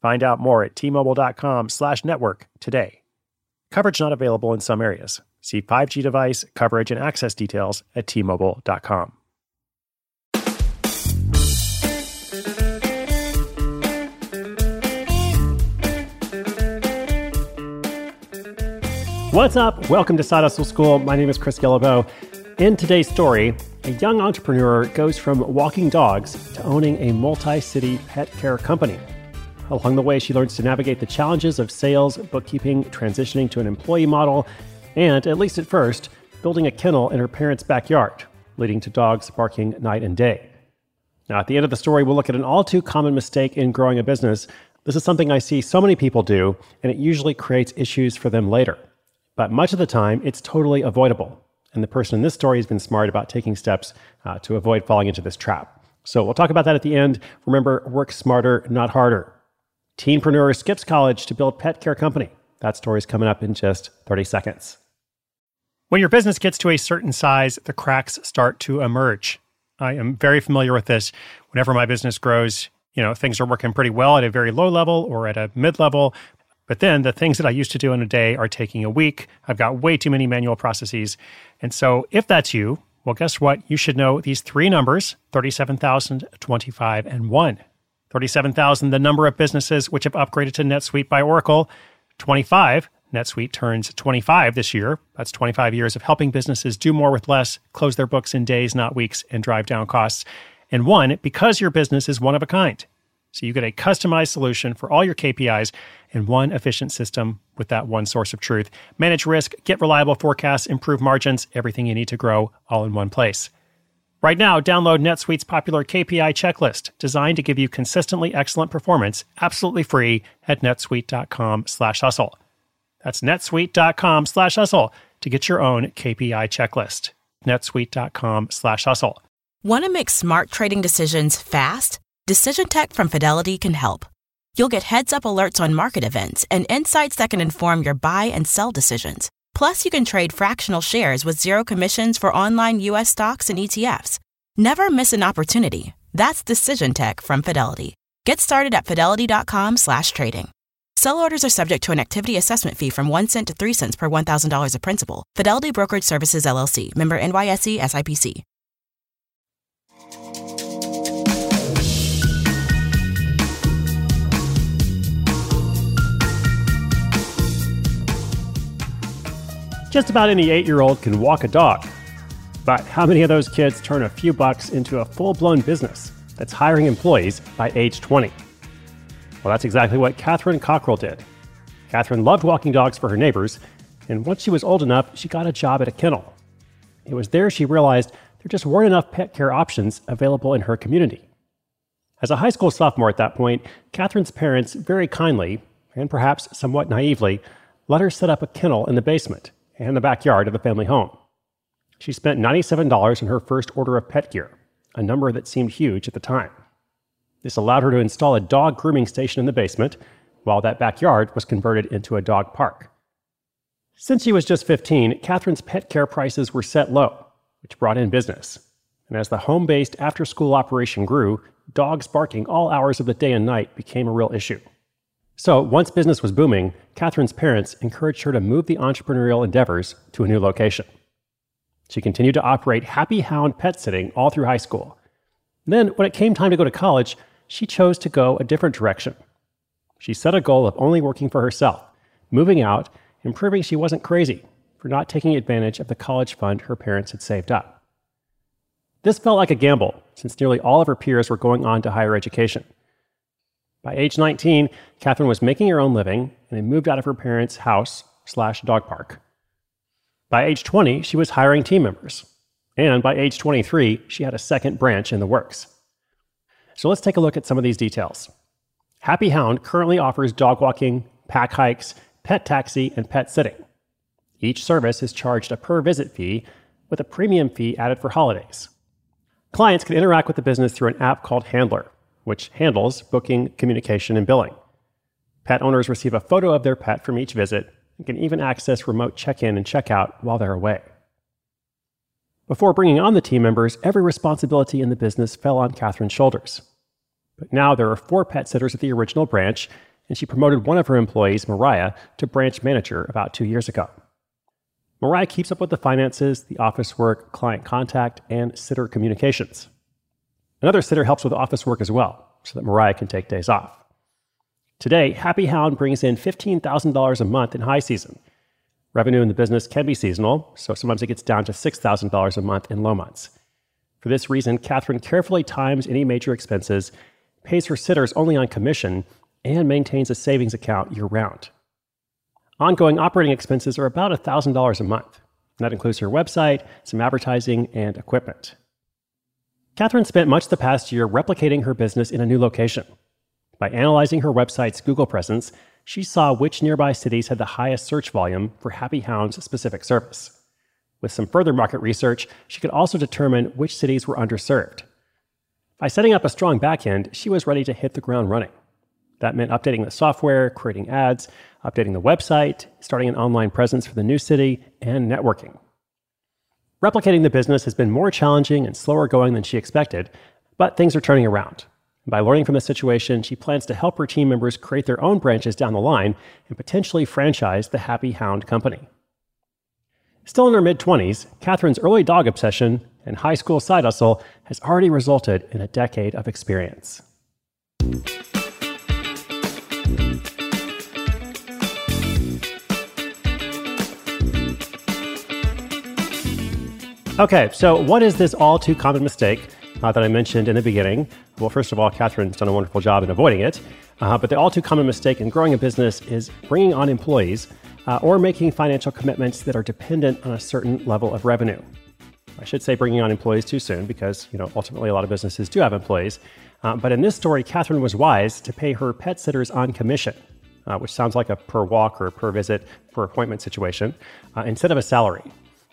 Find out more at tmobile.com slash network today. Coverage not available in some areas. See 5G device, coverage, and access details at tmobile.com. What's up? Welcome to Side Hustle School. My name is Chris Guillebeau. In today's story, a young entrepreneur goes from walking dogs to owning a multi city pet care company. Along the way, she learns to navigate the challenges of sales, bookkeeping, transitioning to an employee model, and, at least at first, building a kennel in her parents' backyard, leading to dogs barking night and day. Now, at the end of the story, we'll look at an all too common mistake in growing a business. This is something I see so many people do, and it usually creates issues for them later. But much of the time, it's totally avoidable. And the person in this story has been smart about taking steps uh, to avoid falling into this trap. So we'll talk about that at the end. Remember, work smarter, not harder. Teenpreneur skips college to build pet care company. That story's coming up in just 30 seconds. When your business gets to a certain size, the cracks start to emerge. I am very familiar with this. Whenever my business grows, you know, things are working pretty well at a very low level or at a mid level, but then the things that I used to do in a day are taking a week. I've got way too many manual processes. And so if that's you, well, guess what? You should know these three numbers 37,000, 25, and 1. 37,000, the number of businesses which have upgraded to NetSuite by Oracle. 25, NetSuite turns 25 this year. That's 25 years of helping businesses do more with less, close their books in days, not weeks, and drive down costs. And one, because your business is one of a kind. So you get a customized solution for all your KPIs in one efficient system with that one source of truth. Manage risk, get reliable forecasts, improve margins, everything you need to grow all in one place. Right now, download NetSuite's popular KPI checklist designed to give you consistently excellent performance absolutely free at netsuite.com slash hustle. That's netsuite.com slash hustle to get your own KPI checklist. netsuite.com slash hustle. Want to make smart trading decisions fast? Decision Tech from Fidelity can help. You'll get heads up alerts on market events and insights that can inform your buy and sell decisions. Plus, you can trade fractional shares with zero commissions for online U.S. stocks and ETFs. Never miss an opportunity. That's Decision Tech from Fidelity. Get started at fidelity.com slash trading. Sell orders are subject to an activity assessment fee from 1 cent to 3 cents per $1,000 of principal. Fidelity Brokerage Services, LLC. Member NYSE SIPC. Just about any eight year old can walk a dog. But how many of those kids turn a few bucks into a full blown business that's hiring employees by age 20? Well, that's exactly what Catherine Cockrell did. Catherine loved walking dogs for her neighbors, and once she was old enough, she got a job at a kennel. It was there she realized there just weren't enough pet care options available in her community. As a high school sophomore at that point, Catherine's parents very kindly, and perhaps somewhat naively, let her set up a kennel in the basement and the backyard of the family home. She spent $97 on her first order of pet gear, a number that seemed huge at the time. This allowed her to install a dog grooming station in the basement, while that backyard was converted into a dog park. Since she was just 15, Catherine's pet care prices were set low, which brought in business. And as the home based after school operation grew, dogs barking all hours of the day and night became a real issue. So, once business was booming, Catherine's parents encouraged her to move the entrepreneurial endeavors to a new location. She continued to operate Happy Hound pet sitting all through high school. then, when it came time to go to college, she chose to go a different direction. She set a goal of only working for herself, moving out, and proving she wasn't crazy for not taking advantage of the college fund her parents had saved up. This felt like a gamble, since nearly all of her peers were going on to higher education. By age 19, Catherine was making her own living and had moved out of her parents' house slash dog park. By age 20, she was hiring team members. And by age 23, she had a second branch in the works. So let's take a look at some of these details. Happy Hound currently offers dog walking, pack hikes, pet taxi, and pet sitting. Each service is charged a per visit fee with a premium fee added for holidays. Clients can interact with the business through an app called Handler, which handles booking, communication, and billing. Pet owners receive a photo of their pet from each visit and can even access remote check in and check out while they're away. Before bringing on the team members, every responsibility in the business fell on Catherine's shoulders. But now there are four pet sitters at the original branch, and she promoted one of her employees, Mariah, to branch manager about two years ago. Mariah keeps up with the finances, the office work, client contact, and sitter communications. Another sitter helps with office work as well, so that Mariah can take days off. Today, Happy Hound brings in $15,000 a month in high season. Revenue in the business can be seasonal, so sometimes it gets down to $6,000 a month in low months. For this reason, Catherine carefully times any major expenses, pays her sitters only on commission, and maintains a savings account year round. Ongoing operating expenses are about $1,000 a month. That includes her website, some advertising, and equipment. Catherine spent much the past year replicating her business in a new location. By analyzing her website's Google presence, she saw which nearby cities had the highest search volume for Happy Hound's specific service. With some further market research, she could also determine which cities were underserved. By setting up a strong backend, she was ready to hit the ground running. That meant updating the software, creating ads, updating the website, starting an online presence for the new city, and networking. Replicating the business has been more challenging and slower going than she expected, but things are turning around. By learning from the situation, she plans to help her team members create their own branches down the line and potentially franchise the Happy Hound Company. Still in her mid 20s, Catherine's early dog obsession and high school side hustle has already resulted in a decade of experience. Okay, so what is this all too common mistake uh, that I mentioned in the beginning? Well, first of all, Catherine's done a wonderful job in avoiding it. Uh, but the all too common mistake in growing a business is bringing on employees uh, or making financial commitments that are dependent on a certain level of revenue. I should say bringing on employees too soon because, you know, ultimately a lot of businesses do have employees. Uh, but in this story, Catherine was wise to pay her pet sitters on commission, uh, which sounds like a per walk or per visit, per appointment situation, uh, instead of a salary.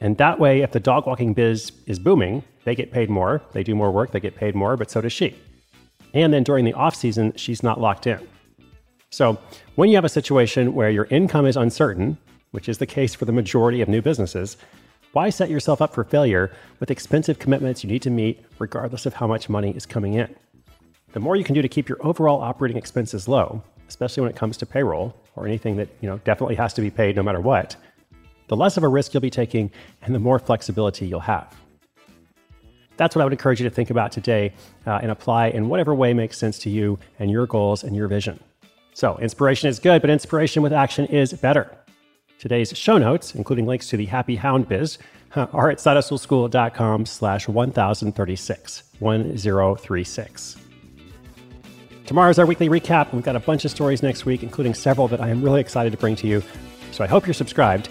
And that way, if the dog walking biz is booming, they get paid more, they do more work, they get paid more, but so does she. And then during the off season, she's not locked in. So when you have a situation where your income is uncertain, which is the case for the majority of new businesses, why set yourself up for failure with expensive commitments you need to meet regardless of how much money is coming in? The more you can do to keep your overall operating expenses low, especially when it comes to payroll or anything that, you know, definitely has to be paid no matter what, the less of a risk you'll be taking and the more flexibility you'll have. That's what I would encourage you to think about today uh, and apply in whatever way makes sense to you and your goals and your vision. So, inspiration is good, but inspiration with action is better. Today's show notes, including links to the Happy Hound Biz, are at sidehustleschool.com slash 1036, 1036. Tomorrow's our weekly recap. We've got a bunch of stories next week, including several that I am really excited to bring to you. So I hope you're subscribed.